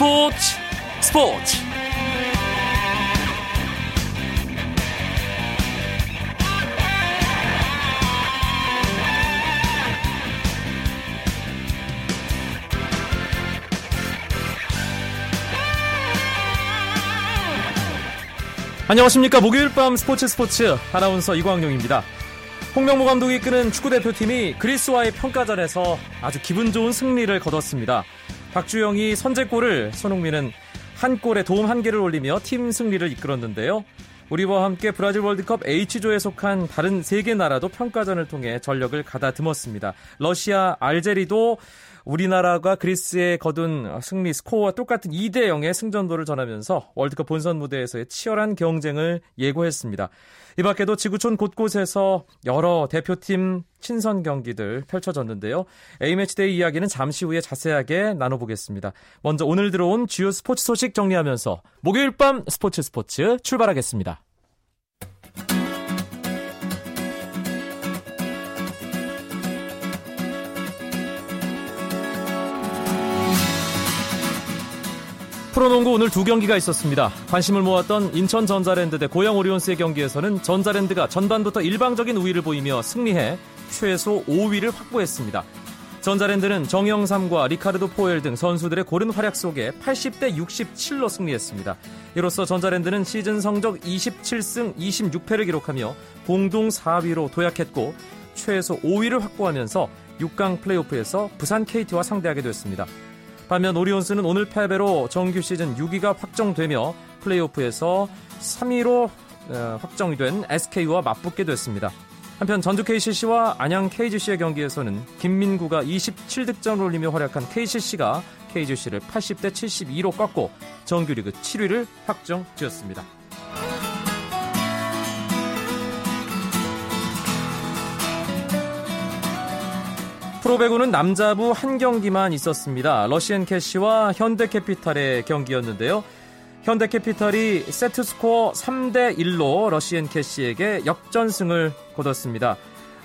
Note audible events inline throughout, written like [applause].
스포츠 스포츠 안녕하십니까 목요일 밤 스포츠 스포츠 아나운서 이광용입니다. 홍명보 감독이 이끄는 축구대표팀이 그리스와의 평가전에서 아주 기분 좋은 승리를 거뒀습니다. 박주영이 선제골을 손흥민은 한 골에 도움 한 개를 올리며 팀 승리를 이끌었는데요. 우리와 함께 브라질 월드컵 H조에 속한 다른 세 개 나라도 평가전을 통해 전력을 가다듬었습니다. 러시아, 알제리도 우리나라가 그리스에 거둔 승리 스코어와 똑같은 2대 0의 승전도를 전하면서 월드컵 본선 무대에서의 치열한 경쟁을 예고했습니다. 이 밖에도 지구촌 곳곳에서 여러 대표팀 친선 경기들 펼쳐졌는데요. A매치데이 이야기는 잠시 후에 자세하게 나눠보겠습니다. 먼저 오늘 들어온 주요 스포츠 소식 정리하면서 목요일 밤 스포츠 스포츠 출발하겠습니다. 프로농구 오늘 두 경기가 있었습니다. 관심을 모았던 인천 전자랜드 대 고양 오리온스의 경기에서는 전자랜드가 전반부터 일방적인 우위를 보이며 승리해 최소 5위를 확보했습니다. 전자랜드는 정영삼과 리카르도 포엘 등 선수들의 고른 활약 속에 80대 67로 승리했습니다. 이로써 전자랜드는 시즌 성적 27승 26패를 기록하며 공동 4위로 도약했고 최소 5위를 확보하면서 6강 플레이오프에서 부산 KT와 상대하게 됐습니다. 반면 오리온스는 오늘 패배로 정규 시즌 6위가 확정되며 플레이오프에서 3위로 어, 확정이 된 SK와 맞붙게 됐습니다. 한편 전주 KCC와 안양 KGC의 경기에서는 김민구가 27득점을 올리며 활약한 KCC가 KGC를 80대 72로 꺾고 정규리그 7위를 확정 지었습니다. 프로배구는 남자부 한 경기만 있었습니다. 러시앤 캐시와 현대캐피탈의 경기였는데요. 현대캐피탈이 세트 스코어 3대 1로 러시앤 캐시에게 역전승을 거뒀습니다.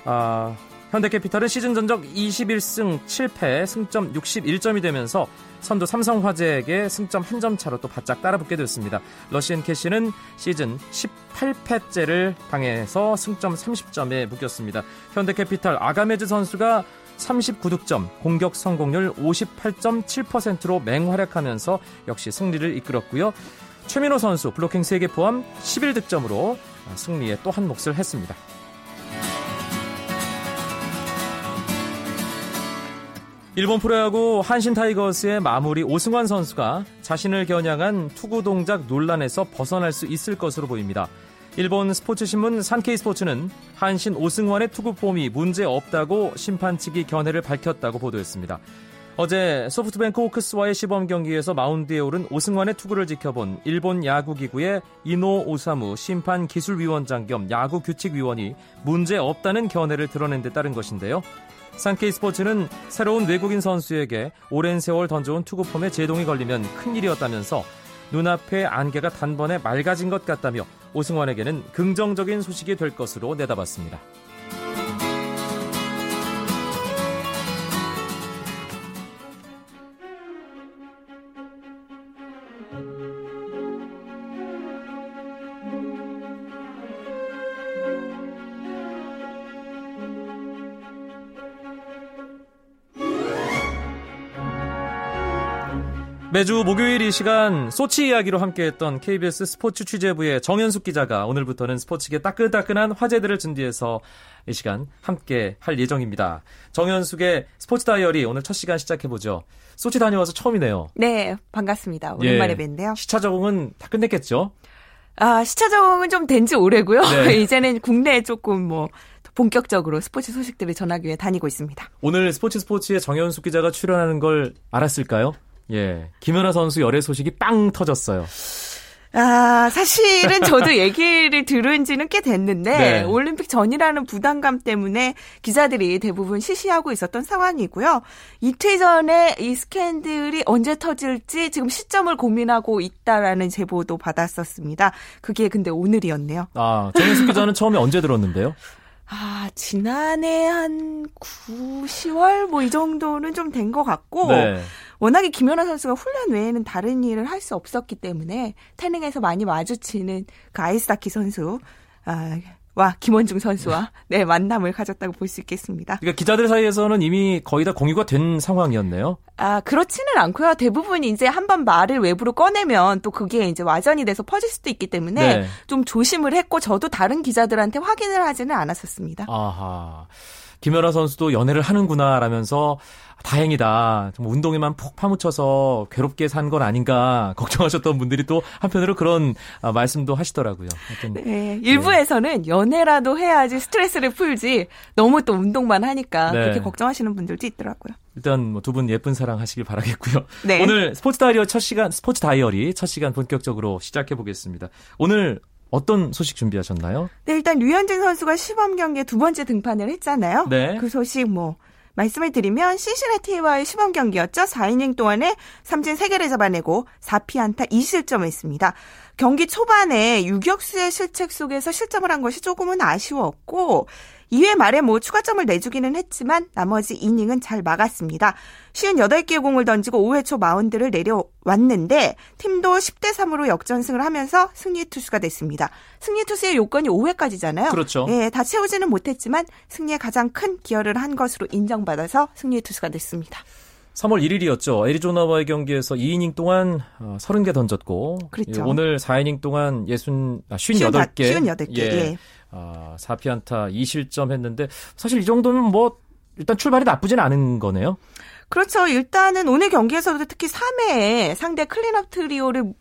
아, 현대캐피탈은 시즌 전적 21승 7패 승점 61점이 되면서 선두 삼성화재에게 승점 한 점 차로 또 바짝 따라붙게 됐습니다. 러시앤 캐시는 시즌 18패째를 당해서 승점 30점에 묶였습니다. 현대캐피탈 아가메즈 선수가 39득점, 공격 성공률 58.7%로 맹활약하면서 역시 승리를 이끌었고요. 최민호 선수 블로킹 3개 포함 11득점으로 승리에 또 한 몫을 했습니다. 일본 프로야구 한신 타이거스의 마무리 오승환 선수가 자신을 겨냥한 투구 동작 논란에서 벗어날 수 있을 것으로 보입니다. 일본 스포츠신문 산케이 스포츠는 한신 오승환의 투구 폼이 문제 없다고 심판 측이 견해를 밝혔다고 보도했습니다. 어제 소프트뱅크 호크스와의 시범 경기에서 마운드에 오른 오승환의 투구를 지켜본 일본 야구기구의 이노 오사무 심판 기술위원장 겸 야구 규칙위원이 문제 없다는 견해를 드러낸 데 따른 것인데요. 산케이 스포츠는 새로운 외국인 선수에게 오랜 세월 던져온 투구폼에 제동이 걸리면 큰일이었다면서 눈앞의 안개가 단번에 맑아진 것 같다며 오승환에게는 긍정적인 소식이 될 것으로 내다봤습니다. 매주 목요일 이 시간 소치 이야기로 함께했던 KBS 스포츠 취재부의 정현숙 기자가 오늘부터는 스포츠계 따끈따끈한 화제들을 준비해서 이 시간 함께 할 예정입니다. 정현숙의 스포츠 다이어리 오늘 첫 시간 시작해보죠. 소치 다녀와서 처음이네요. 네, 반갑습니다. 오랜만에 예, 뵌데요. 시차 적응은 다 끝냈겠죠? 아, 시차 적응은 좀 된 지 오래고요. 네. [laughs] 이제는 국내에 조금 뭐 본격적으로 스포츠 소식들을 전하기 위해 다니고 있습니다. 오늘 스포츠 스포츠에 정현숙 기자가 출연하는 걸 알았을까요? 예. 김연아 선수 열애 소식이 빵 터졌어요. 아, 사실은 저도 [laughs] 얘기를 들은 지는 꽤 됐는데, 네. 올림픽 전이라는 부담감 때문에 기자들이 대부분 시시하고 있었던 상황이고요. 이틀 전에 이 스캔들이 언제 터질지 지금 시점을 고민하고 있다라는 제보도 받았었습니다. 그게 근데 오늘이었네요. 아, 정현숙 기자는 처음에 언제 들었는데요? 아, 지난해 한 9, 10월 뭐 이 정도는 좀 된 것 같고, 네. 워낙에 김연아 선수가 훈련 외에는 다른 일을 할 수 없었기 때문에 태능에서 많이 마주치는 그 아이스다키 선수 아, 와 김원중 선수와 네 만남을 가졌다고 볼 수 있겠습니다. 그러니까 기자들 사이에서는 이미 거의 다 공유가 된 상황이었네요. 아 그렇지는 않고요. 대부분 이제 한 번 말을 외부로 꺼내면 또 그게 이제 와전이 돼서 퍼질 수도 있기 때문에 네. 좀 조심을 했고 저도 다른 기자들한테 확인을 하지는 않았었습니다. 아하. 김연아 선수도 연애를 하는구나라면서 다행이다. 정말 운동에만 푹 파묻혀서 괴롭게 산 건 아닌가 [laughs] 걱정하셨던 분들이 또 한편으로 그런 아, 말씀도 하시더라고요. 하여튼, 네, 일부에서는 네. 연애라도 해야지 스트레스를 풀지 너무 또 운동만 하니까 네. 그렇게 걱정하시는 분들도 있더라고요. 일단 뭐 두 분 예쁜 사랑 하시길 바라겠고요. 네. 오늘 스포츠 다이어리 첫 시간 스포츠 다이어리 첫 시간 본격적으로 시작해 보겠습니다. 오늘 어떤 소식 준비하셨나요? 네, 일단 류현진 선수가 시범 경기에 두 번째 등판을 했잖아요. 네. 그 소식 뭐 말씀을 드리면 시시네티와의 시범 경기였죠. 4이닝 동안에 삼진 3개를 잡아내고 4피안타 2실점을 했습니다. 경기 초반에 유격수의 실책 속에서 실점을 한 것이 조금은 아쉬웠고 2회 말에 뭐 추가점을 내주기는 했지만 나머지 이닝은 잘 막았습니다. 58개의 공을 던지고 5회 초 마운드를 내려왔는데 팀도 10대 3으로 역전승을 하면서 승리 투수가 됐습니다. 승리 투수의 요건이 5회까지잖아요. 그렇죠. 예, 다 채우지는 못했지만 승리에 가장 큰 기여를 한 것으로 인정받아서 승리 투수가 됐습니다. 3월 1일이었죠. 애리조나와의 경기에서 2이닝 동안 30개 어, 던졌고 그렇죠. 예, 오늘 4이닝 동안 60, 아, 58개. 58개. 예. 예. 아, 4피안타 2실점 했는데 사실 이 정도면 뭐 일단 출발이 나쁘진 않은 거네요. 그렇죠. 일단은 오늘 경기에서도 특히 3회에 상대 클린업 트리오를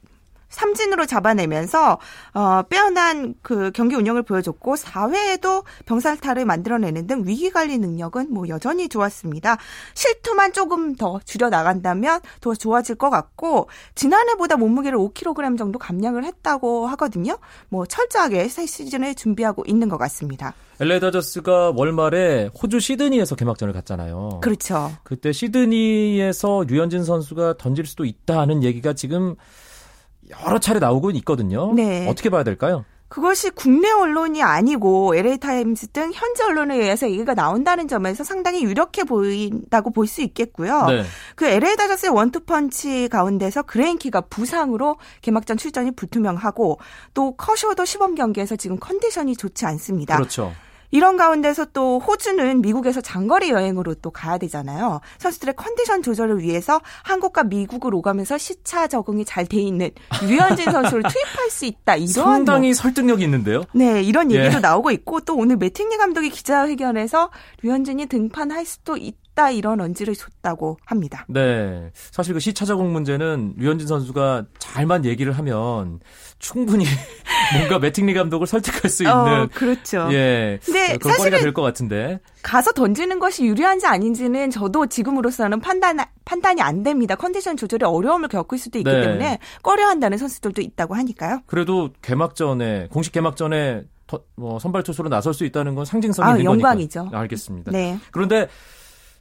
삼진으로 잡아내면서 어, 빼어난 그 경기 운영을 보여줬고 4회에도 병살타를 만들어내는 등 위기 관리 능력은 뭐 여전히 좋았습니다. 실투만 조금 더 줄여 나간다면 더 좋아질 것 같고 지난해보다 몸무게를 5kg 정도 감량을 했다고 하거든요. 뭐 철저하게 새 시즌을 준비하고 있는 것 같습니다. 엘레 다저스가 월말에 호주 시드니에서 개막전을 갔잖아요. 그렇죠. 그때 시드니에서 류현진 선수가 던질 수도 있다는 얘기가 지금 여러 차례 나오고 있거든요. 네. 어떻게 봐야 될까요? 그것이 국내 언론이 아니고 LA타임즈 등 현지 언론에 의해서 얘기가 나온다는 점에서 상당히 유력해 보인다고 볼 수 있겠고요. 네. 그 LA 다저스의 원투펀치 가운데서 그레인키가 부상으로 개막전 출전이 불투명하고 또 커쇼도 시범 경기에서 지금 컨디션이 좋지 않습니다. 그렇죠. 이런 가운데서 또 호주는 미국에서 장거리 여행으로 또 가야 되잖아요. 선수들의 컨디션 조절을 위해서 한국과 미국을 오가면서 시차 적응이 잘 돼 있는 류현진 선수를 투입할 수 있다. 이런 상당히 뭐, 설득력이 있는데요. 네, 이런 얘기도 예. 나오고 있고 또 오늘 매팅리 감독이 기자회견에서 류현진이 등판할 수도 있다. 있다 이런 언지를 줬다고 합니다. 네. 사실 그 시차 적응 문제는 류현진 선수가 잘만 얘기를 하면 충분히 [laughs] 뭔가 매팅리 감독을 설득할 수 어, 있는 어, 그렇죠. 예. 근데 사실은 될것 같은데. 가서 던지는 것이 유리한지 아닌지는 저도 지금으로서는 판단 판단이 안 됩니다. 컨디션 조절에 어려움을 겪을 수도 있기 네. 때문에 꺼려한다는 선수들도 있다고 하니까요. 그래도 개막전에 공식 개막전에 뭐 선발 투수로 나설 수 있다는 건 상징성이 아, 있는 영광이죠. 거니까. 알겠습니다. 네. 그런데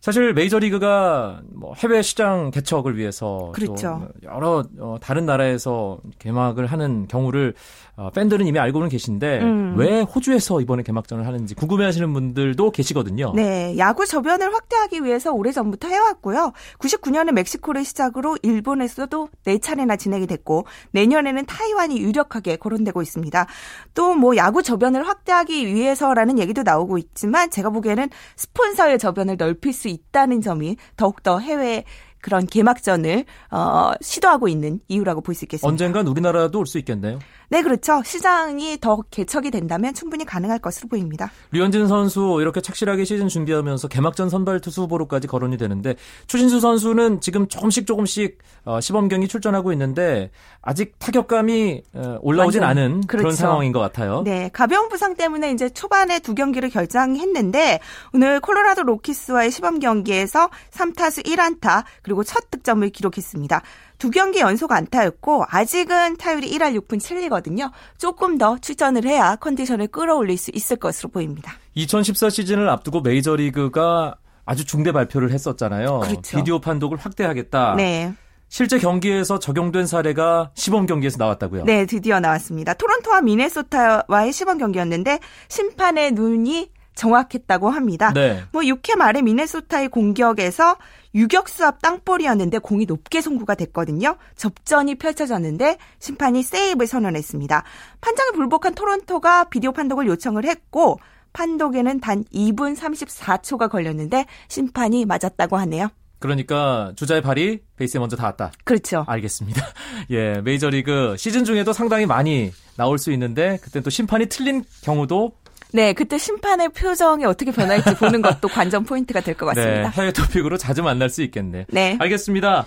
사실 메이저리그가 뭐 해외 시장 개척을 위해서 그렇죠. 여러 어, 다른 나라에서 개막을 하는 경우를 어, 팬들은 이미 알고는 계신데 음. 왜 호주에서 이번에 개막전을 하는지 궁금해하시는 분들도 계시거든요. 네, 야구 저변을 확대하기 위해서 오래전부터 해왔고요. 99년에 멕시코를 시작으로 일본에서도 네 차례나 진행이 됐고 내년에는 타이완이 유력하게 거론되고 있습니다. 또 뭐 야구 저변을 확대하기 위해서라는 얘기도 나오고 있지만 제가 보기에는 스폰서의 저변을 넓힐 수 있다는 점이 더욱더 해외 그런 개막전을 어, 시도하고 있는 이유라고 볼 수 있겠습니다. 언젠간 우리나라도 올 수 있겠네요. 네, 그렇죠. 시장이 더 개척이 된다면 충분히 가능할 것으로 보입니다. 류현진 선수 이렇게 착실하게 시즌 준비하면서 개막전 선발 투수 후보로까지 거론이 되는데 추신수 선수는 지금 조금씩 조금씩 어, 시범 경기 출전하고 있는데 아직 타격감이 어, 올라오진 않은 그렇죠. 그런 상황인 것 같아요. 네, 가벼운 부상 때문에 이제 초반에 두 경기를 결장했는데 오늘 콜로라도 로키스와의 시범 경기에서 3타수 1안타 그리고 첫 득점을 기록했습니다. 두 경기 연속 안타였고 아직은 타율이 1할 6푼 7리거든요. 조금 더 출전을 해야 컨디션을 끌어올릴 수 있을 것으로 보입니다. 2014 시즌을 앞두고 메이저리그가 아주 중대 발표를 했었잖아요. 그렇죠. 비디오 판독을 확대하겠다. 네. 실제 경기에서 적용된 사례가 시범 경기에서 나왔다고요? 네, 드디어 나왔습니다. 토론토와 미네소타와의 시범 경기였는데 심판의 눈이 정확했다고 합니다. 네. 뭐 6회 말에 미네소타의 공격에서 유격수 앞 땅볼이었는데 공이 높게 송구가 됐거든요. 접전이 펼쳐졌는데 심판이 세이브를 선언했습니다. 판정에 불복한 토론토가 비디오 판독을 요청을 했고 판독에는 단 2분 34초가 걸렸는데 심판이 맞았다고 하네요. 그러니까 주자의 발이 베이스에 먼저 닿았다. 그렇죠. 알겠습니다. [laughs] 예, 메이저리그 시즌 중에도 상당히 많이 나올 수 있는데 그때 또 심판이 틀린 경우도 네, 그때 심판의 표정이 어떻게 변할지 보는 것도 관전 포인트가 될 것 같습니다. 네, 해외 토픽으로 자주 만날 수 있겠네. 네. 알겠습니다.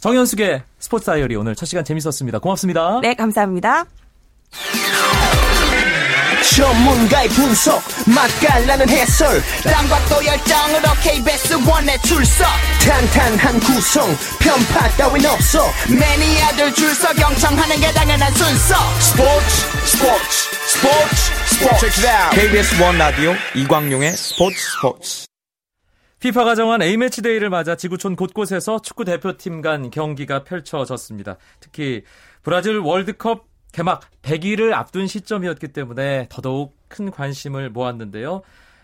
정현숙의 스포츠 다이어리 오늘 첫 시간 재밌었습니다. 고맙습니다. 네, 감사합니다. 전문가의 분석. 맛깔나는 해설. 땀과 또 열정으로 KBS 원에 출석. 탄탄한 구성. 편파 따윈 없어. 매니아들 줄서 경청하는 게 당연한 순서. 스포츠 스포츠 스포츠 스포츠. KBS 원 라디오 이광용의 스포츠 스포츠. 피파가 정한 A매치 데이를 맞아 지구촌 곳곳에서 축구 대표팀 간 경기가 펼쳐졌습니다. 특히 브라질 월드컵 개막 100일을 앞둔 시점이었기 때문에 더더욱 큰 관심을 모았는데요.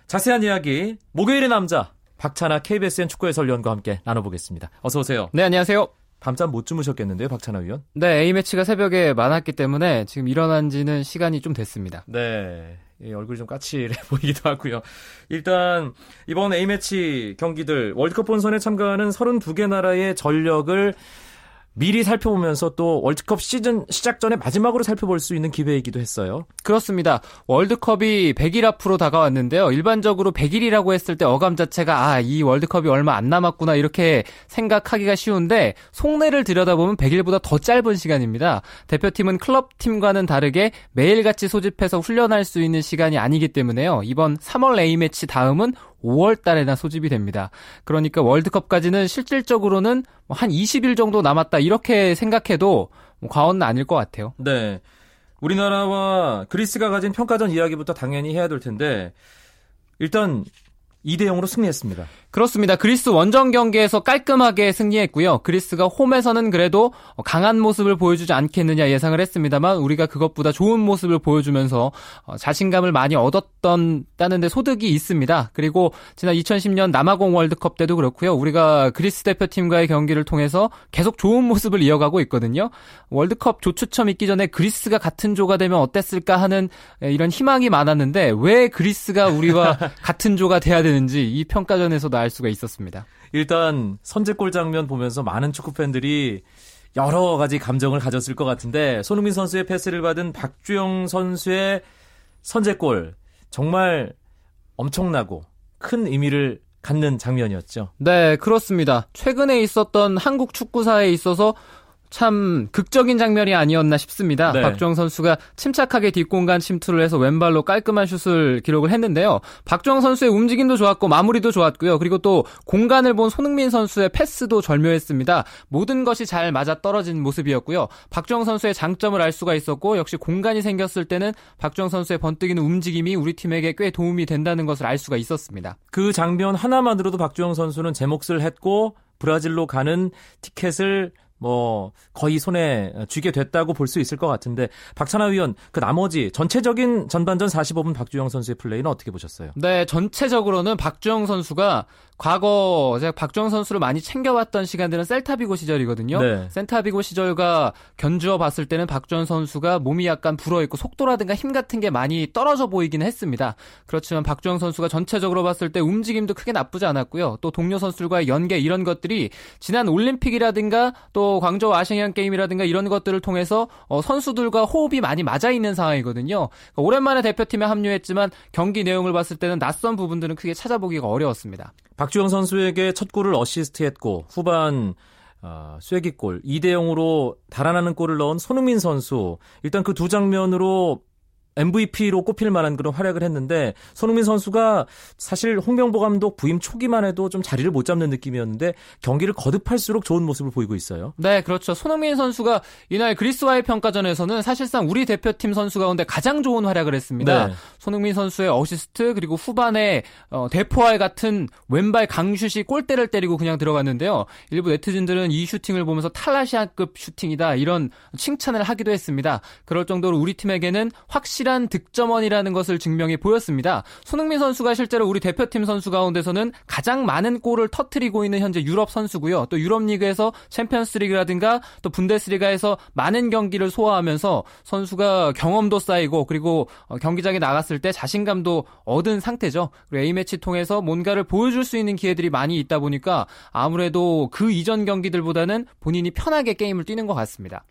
자세한 이야기 목요일의 남자 박찬아 KBSN 축구 해설위원과 함께 나눠보겠습니다. 어서 오세요. 네, 안녕하세요. 밤잠 못 주무셨겠는데요, 박찬아 위원? 네, A매치가 새벽에 많았기 때문에 지금 일어난 지는 시간이 좀 됐습니다. 네. 예, 얼굴이 좀 까칠해 [laughs] 보이기도 하고요. 일단 이번 A매치 경기들 월드컵 본선에 참가하는 32개 나라의 전력을 미리 살펴보면서 또 월드컵 시즌 시작 전에 마지막으로 살펴볼 수 있는 기회이기도 했어요. 그렇습니다. 월드컵이 100일 앞으로 다가왔는데요. 일반적으로 100일이라고 했을 때 어감 자체가 아, 이 월드컵이 얼마 안 남았구나 이렇게 생각하기가 쉬운데 속내를 들여다보면 100일보다 더 짧은 시간입니다. 대표팀은 클럽팀과는 다르게 매일같이 소집해서 훈련할 수 있는 시간이 아니기 때문에요. 이번 3월 A매치 다음은 5월 달에나 소집이 됩니다. 그러니까 월드컵까지는 실질적으로는 뭐한 20일 정도 남았다 이렇게 생각해도 뭐 과언은 아닐 것 같아요. 네. 우리나라와 그리스가 가진 평가전 이야기부터 당연히 해야 될 텐데 일단 2대 0으로 승리했습니다. 그렇습니다. 그리스 원정 경기에서 깔끔하게 승리했고요. 그리스가 홈에서는 그래도 강한 모습을 보여주지 않겠느냐 예상을 했습니다만 우리가 그것보다 좋은 모습을 보여주면서 어, 자신감을 많이 얻었던 다는데 소득이 있습니다. 그리고 지난 2010년 남아공 월드컵 때도 그렇고요. 우리가 그리스 대표팀과의 경기를 통해서 계속 좋은 모습을 이어가고 있거든요. 월드컵 조추첨 있기 전에 그리스가 같은 조가 되면 어땠을까 하는 이런 희망이 많았는데 왜 그리스가 우리와 [laughs] 같은 조가 돼야 되는지 이 평가전에서도 알 수가 있었습니다. 일단 선제골 장면 보면서 많은 축구 팬들이 여러 가지 감정을 가졌을 것 같은데 손흥민 선수의 패스를 받은 박주영 선수의 선제골 정말 엄청나고 큰 의미를 갖는 장면이었죠. 네, 그렇습니다. 최근에 있었던 한국 축구사에 있어서 참 극적인 장면이 아니었나 싶습니다. 네. 박주영 선수가 침착하게 뒷공간 침투를 해서 왼발로 깔끔한 슛을 기록을 했는데요. 박주영 선수의 움직임도 좋았고 마무리도 좋았고요. 그리고 또 공간을 본 손흥민 선수의 패스도 절묘했습니다. 모든 것이 잘 맞아 떨어진 모습이었고요. 박주영 선수의 장점을 알 수가 있었고 역시 공간이 생겼을 때는 박주영 선수의 번뜩이는 움직임이 우리 팀에게 꽤 도움이 된다는 것을 알 수가 있었습니다. 그 장면 하나만으로도 박주영 선수는 제 몫을 했고 브라질로 가는 티켓을 뭐 거의 손에 쥐게 됐다고 볼 수 있을 것 같은데 박찬하 위원 그 나머지 전체적인 전반전 45분 박주영 선수의 플레이는 어떻게 보셨어요? 네, 전체적으로는 박주영 선수가 과거 제가 박주영 선수를 많이 챙겨왔던 시간들은 셀타비고 시절이거든요. 네. 셀타비고 시절과 견주어 봤을 때는 박주영 선수가 몸이 약간 불어있고 속도라든가 힘 같은 게 많이 떨어져 보이기는 했습니다. 그렇지만 박주영 선수가 전체적으로 봤을 때 움직임도 크게 나쁘지 않았고요. 또 동료 선수들과의 연계 이런 것들이 지난 올림픽이라든가 또 광저우 아시안 게임이라든가 이런 것들을 통해서 어, 선수들과 호흡이 많이 맞아 있는 상황이거든요. 그러니까 오랜만에 대표팀에 합류했지만 경기 내용을 봤을 때는 낯선 부분들은 크게 찾아보기가 어려웠습니다. 박 주영 선수에게 첫 골을 어시스트했고 후반 어, 쐐기골 2대 0으로 달아나는 골을 넣은 손흥민 선수. 일단 그 두 장면으로 MVP로 꼽힐 만한 그런 활약을 했는데 손흥민 선수가 사실 홍명보 감독 부임 초기만 해도 좀 자리를 못 잡는 느낌이었는데 경기를 거듭할수록 좋은 모습을 보이고 있어요. 네, 그렇죠. 손흥민 선수가 이날 그리스와의 평가전에서는 사실상 우리 대표팀 선수 가운데 가장 좋은 활약을 했습니다. 네. 손흥민 선수의 어시스트 그리고 후반에 어, 대포알 같은 왼발 강슛이 골대를 때리고 그냥 들어갔는데요. 일부 네티즌들은 이 슈팅을 보면서 탈아시아급 슈팅이다 이런 칭찬을 하기도 했습니다. 그럴 정도로 우리 팀에게는 확실히 확실한 득점원이라는 것을 증명해 보였습니다. 손흥민 선수가 실제로 우리 대표팀 선수 가운데서는 가장 많은 골을 터트리고 있는 현재 유럽 선수고요. 또 유럽 리그에서 챔피언스 리그라든가 또 분데스리가에서 많은 경기를 소화하면서 선수가 경험도 쌓이고 그리고 어, 경기장에 나갔을 때 자신감도 얻은 상태죠. 그리고 A매치 통해서 뭔가를 보여줄 수 있는 기회들이 많이 있다 보니까 아무래도 그 이전 경기들보다는 본인이 편하게 게임을 뛰는 것 같습니다.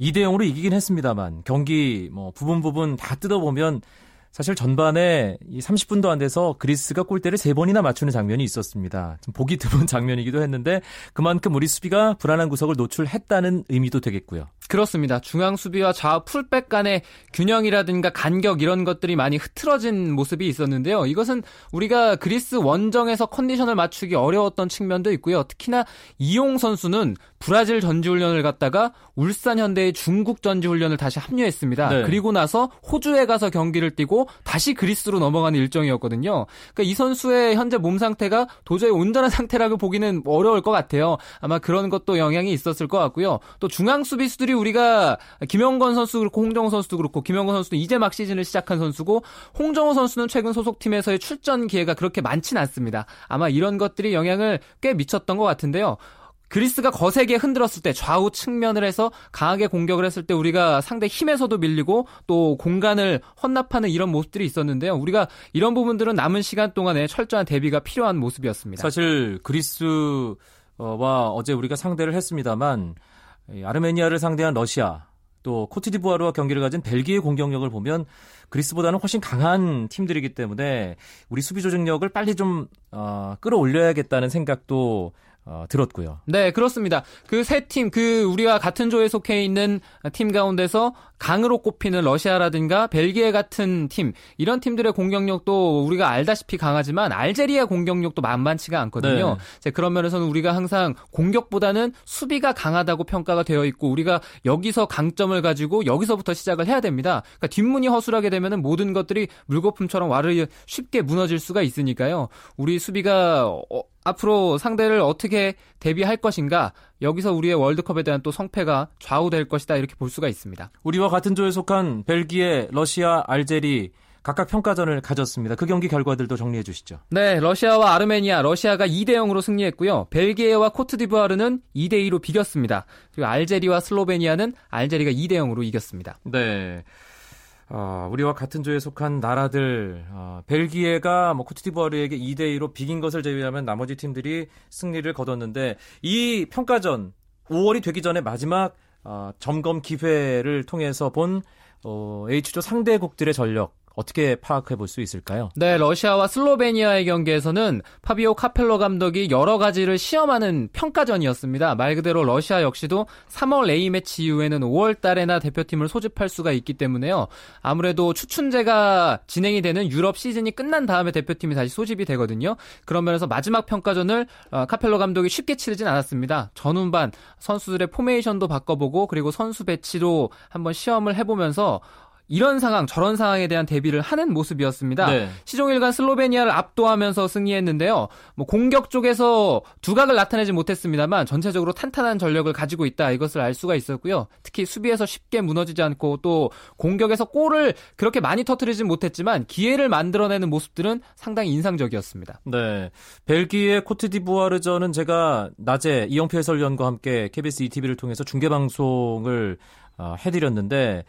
2대 0으로 이기긴 했습니다만 경기 뭐 부분 부분 다 뜯어보면 사실 전반에 이 30분도 안 돼서 그리스가 골대를 3번이나 맞추는 장면이 있었습니다. 좀 보기 드문 [laughs] 장면이기도 했는데 그만큼 우리 수비가 불안한 구석을 노출했다는 의미도 되겠고요. 그렇습니다. 중앙 수비와 좌우 풀백 간의 균형이라든가 간격 이런 것들이 많이 흐트러진 모습이 있었는데요. 이것은 우리가 그리스 원정에서 컨디션을 맞추기 어려웠던 측면도 있고요. 특히나 이용 선수는 브라질 전지훈련을 갔다가 울산 현대의 중국 전지훈련을 다시 합류했습니다. 네. 그리고 나서 호주에 가서 경기를 뛰고 다시 그리스로 넘어가는 일정이었거든요. 그러니까 이 선수의 현재 몸 상태가 도저히 온전한 [laughs] 상태라고 보기는 어려울 것 같아요. 아마 그런 것도 영향이 있었을 것 같고요. 또 중앙 수비수들이 우리가 김영건 선수 그렇고 홍정호 선수도 그렇고 김영건 선수도 이제 막 시즌을 시작한 선수고 홍정호 선수는 최근 소속팀에서의 출전 기회가 그렇게 많진 않습니다. 아마 이런 것들이 영향을 꽤 미쳤던 것 같은데요. 그리스가 거세게 흔들었을 때 좌우 측면을 해서 강하게 공격을 했을 때 우리가 상대 힘에서도 밀리고 또 공간을 헌납하는 이런 모습들이 있었는데요. 우리가 이런 부분들은 남은 시간 동안에 철저한 대비가 필요한 모습이었습니다. 사실 그리스와 어제 우리가 상대를 했습니다만 아르메니아를 상대한 러시아 또 코트디부아르와 경기를 가진 벨기에 공격력을 보면 그리스보다는 훨씬 강한 팀들이기 때문에 우리 수비 조직력을 빨리 좀 어, 끌어올려야겠다는 생각도 어, 들었고요. 네, 그렇습니다. 그 세 팀, 그 우리가 같은 조에 속해 있는 팀 가운데서 강으로 꼽히는 러시아라든가 벨기에 같은 팀, 이런 팀들의 공격력도 우리가 알다시피 강하지만 알제리아 공격력도 만만치가 않거든요. 네. 그런 면에서는 우리가 항상 공격보다는 수비가 강하다고 평가가 되어 있고 우리가 여기서 강점을 가지고 여기서부터 시작을 해야 됩니다. 그러니까 뒷문이 허술하게 되면 모든 것들이 물거품처럼 와르 쉽게 무너질 수가 있으니까요. 우리 수비가 어, 앞으로 상대를 어떻게 대비할 것인가 여기서 우리의 월드컵에 대한 또 성패가 좌우될 것이다 이렇게 볼 수가 있습니다. 우리와 같은 조에 속한 벨기에, 러시아, 알제리 각각 평가전을 가졌습니다. 그 경기 결과들도 정리해 주시죠. 네, 러시아와 아르메니아, 러시아가 2대 0으로 승리했고요. 벨기에와 코트디부아르는 2대 2로 비겼습니다. 그리고 알제리와 슬로베니아는 알제리가 2대 0으로 이겼습니다. 네. 어, 우리와 같은 조에 속한 나라들 어, 벨기에가 뭐 코트디부아르에게 2대 2로 비긴 것을 제외하면 나머지 팀들이 승리를 거뒀는데 이 평가전 5월이 되기 전에 마지막 어, 점검 기회를 통해서 본 어, H조 상대국들의 전력 어떻게 파악해 볼 수 있을까요? 네, 러시아와 슬로베니아의 경기에서는 파비오 카펠로 감독이 여러 가지를 시험하는 평가전이었습니다. 말 그대로 러시아 역시도 3월 A매치 이후에는 5월 달에나 대표팀을 소집할 수가 있기 때문에요. 아무래도 추춘제가 진행이 되는 유럽 시즌이 끝난 다음에 대표팀이 다시 소집이 되거든요. 그런 면에서 마지막 평가전을 어, 카펠로 감독이 쉽게 치르진 않았습니다. 전운반 선수들의 포메이션도 바꿔보고 그리고 선수 배치도 한번 시험을 해보면서 이런 상황, 저런 상황에 대한 대비를 하는 모습이었습니다. 네. 시종일관 슬로베니아를 압도하면서 승리했는데요. 뭐 공격 쪽에서 두각을 나타내지 못했습니다만 전체적으로 탄탄한 전력을 가지고 있다 이것을 알 수가 있었고요. 특히 수비에서 쉽게 무너지지 않고 또 공격에서 골을 그렇게 많이 터트리진 못했지만 기회를 만들어내는 모습들은 상당히 인상적이었습니다. 네. 벨기에 코트디부아르전은 제가 낮에 이영표 해설위원과 함께 KBS ETV를 통해서 중계 방송을 어, 해드렸는데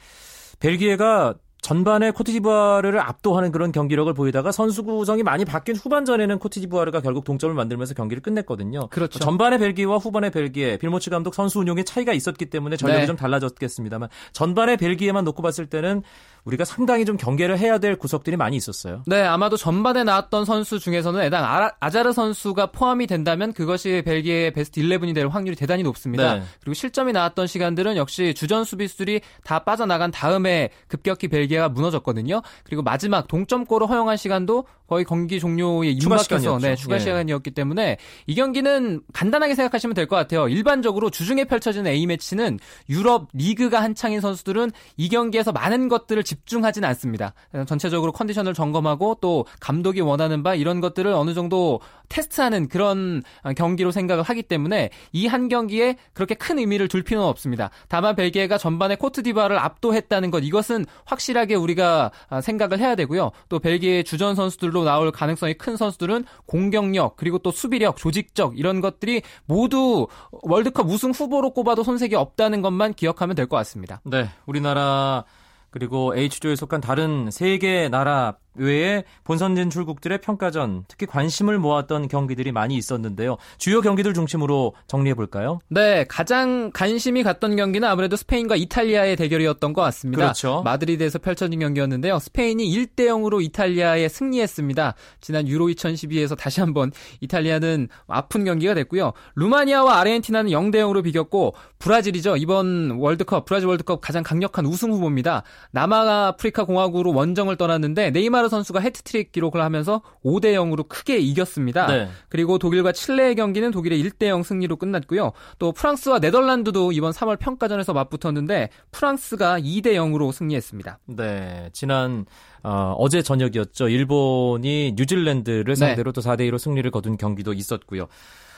벨기에가 전반에 코트디부아르를 압도하는 그런 경기력을 보이다가 선수 구성이 많이 바뀐 후반전에는 코트디부아르가 결국 동점을 만들면서 경기를 끝냈거든요. 그렇죠. 전반의 벨기에와 후반의 벨기에, 빌모치 감독 선수 운용에 차이가 있었기 때문에 전력이 네. 좀 달라졌겠습니다만 전반의 벨기에만 놓고 봤을 때는 우리가 상당히 좀 경계를 해야 될 구석들이 많이 있었어요. 네, 아마도 전반에 나왔던 선수 중에서는 애당 아자르 선수가 포함이 된다면 그것이 벨기에의 베스트 11이 될 확률이 대단히 높습니다. 네. 그리고 실점이 나왔던 시간들은 역시 주전 수비수들이 다 빠져나간 다음에 급격히 벨기에가 무너졌거든요. 그리고 마지막 동점골을 허용한 시간도 거의 경기 종료에 임박해서 네, 추가 예. 시간이었기 때문에 이 경기는 간단하게 생각하시면 될 것 같아요. 일반적으로 주중에 펼쳐지는 A 매치는 유럽 리그가 한창인 선수들은 이 경기에서 많은 것들을 집중하진 않습니다. 전체적으로 컨디션을 점검하고 또 감독이 원하는 바 이런 것들을 어느 정도 테스트하는 그런 경기로 생각을 하기 때문에 이 한 경기에 그렇게 큰 의미를 둘 필요는 없습니다. 다만 벨기에가 전반에 코트디바를 압도했다는 것 이것은 확실하게 우리가 생각을 해야 되고요. 또 벨기에 주전 선수들로 나올 가능성이 큰 선수들은 공격력 그리고 또 수비력, 조직적 이런 것들이 모두 월드컵 우승 후보로 꼽아도 손색이 없다는 것만 기억하면 될 것 같습니다. 네, 우리나라 그리고 H조에 속한 다른 세 개 나라 외에 본선 진출국들의 평가전, 특히 관심을 모았던 경기들이 많이 있었는데요. 주요 경기들 중심으로 정리해 볼까요? 네, 가장 관심이 갔던 경기는 아무래도 스페인과 이탈리아의 대결이었던 것 같습니다. 그렇죠. 마드리드에서 펼쳐진 경기였는데요. 스페인이 1대 0으로 이탈리아에 승리했습니다. 지난 유로 2012에서 다시 한번 이탈리아는 아픈 경기가 됐고요. 루마니아와 아르헨티나는 0대 0으로 비겼고 브라질이죠. 이번 월드컵 브라질 월드컵 가장 강력한 우승 후보입니다. 남아프리카 공화국으로 원정을 떠났는데 네이마 네이마르 선수가 해트트릭 기록을 하면서 5대 0으로 크게 이겼습니다. 네. 그리고 독일과 칠레의 경기는 독일의 1대 0 승리로 끝났고요. 또 프랑스와 네덜란드도 이번 3월 평가전에서 맞붙었는데 프랑스가 2대 0으로 승리했습니다. 네, 지난 어, 어제 저녁이었죠. 일본이 뉴질랜드를 네. 상대로 네. 또 4대 2로 승리를 거둔 경기도 있었고요.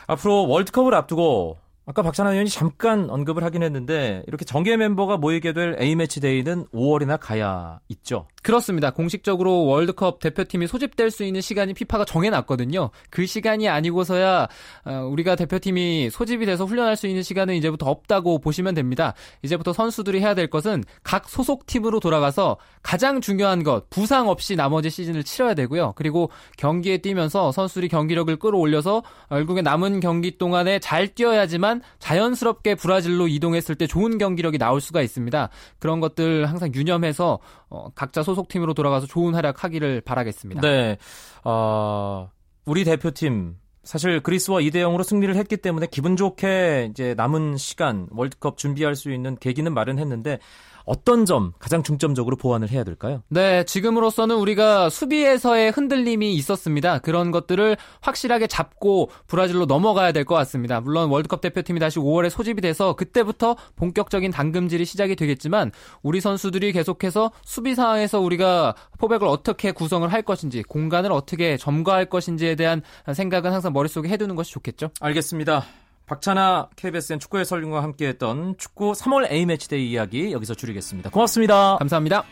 앞으로 월드컵을 앞두고 아까 박찬하 의원이 잠깐 언급을 하긴 했는데 이렇게 정계 멤버가 모이게 될 A매치 데이는 5월이나 가야 있죠. 그렇습니다. 공식적으로 월드컵 대표팀이 소집될 수 있는 시간이 피파가 정해놨거든요. 그 시간이 아니고서야 어, 우리가 대표팀이 소집이 돼서 훈련할 수 있는 시간은 이제부터 없다고 보시면 됩니다. 이제부터 선수들이 해야 될 것은 각 소속 팀으로 돌아가서 가장 중요한 것 부상 없이 나머지 시즌을 치러야 되고요. 그리고 경기에 뛰면서 선수들이 경기력을 끌어올려서 결국에 남은 경기 동안에 잘 뛰어야지만 자연스럽게 브라질로 이동했을 때 좋은 경기력이 나올 수가 있습니다. 그런 것들 항상 유념해서 어, 각자 소 속팀으로 돌아가서 좋은 활약하기를 바라겠습니다. 네. 어, 우리 대표팀 사실 그리스와 2대 0으로 승리를 했기 때문에 기분 좋게 이제 남은 시간 월드컵 준비할 수 있는 계기는 마련했는데 어떤 점 가장 중점적으로 보완을 해야 될까요? 네, 지금으로서는 우리가 수비에서의 흔들림이 있었습니다. 그런 것들을 확실하게 잡고 브라질로 넘어가야 될 것 같습니다. 물론 월드컵 대표팀이 다시 5월에 소집이 돼서 그때부터 본격적인 당금질이 시작이 되겠지만 우리 선수들이 계속해서 수비 상황에서 우리가 포백을 어떻게 구성을 할 것인지 공간을 어떻게 점거할 것인지에 대한 생각은 항상 머릿속에 해두는 것이 좋겠죠. 알겠습니다. 박찬아 KBSN 축구의 설림과 함께했던 축구 3월 A매치데이 이야기 여기서 줄이겠습니다. 고맙습니다. 감사합니다.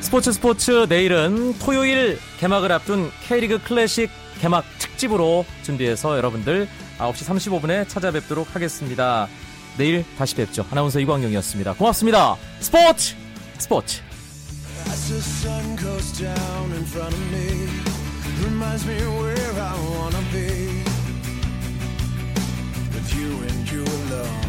스포츠 스포츠 내일은 토요일 개막을 앞둔 K리그 클래식 개막 특집으로 준비해서 여러분들 9시 35분에 찾아뵙도록 하겠습니다. 내일 다시 뵙죠. 아나운서 이광용이었습니다. 고맙습니다. 스포츠 스포츠 As the sun goes down in front of me, reminds me where I wanna be. With you and you alone.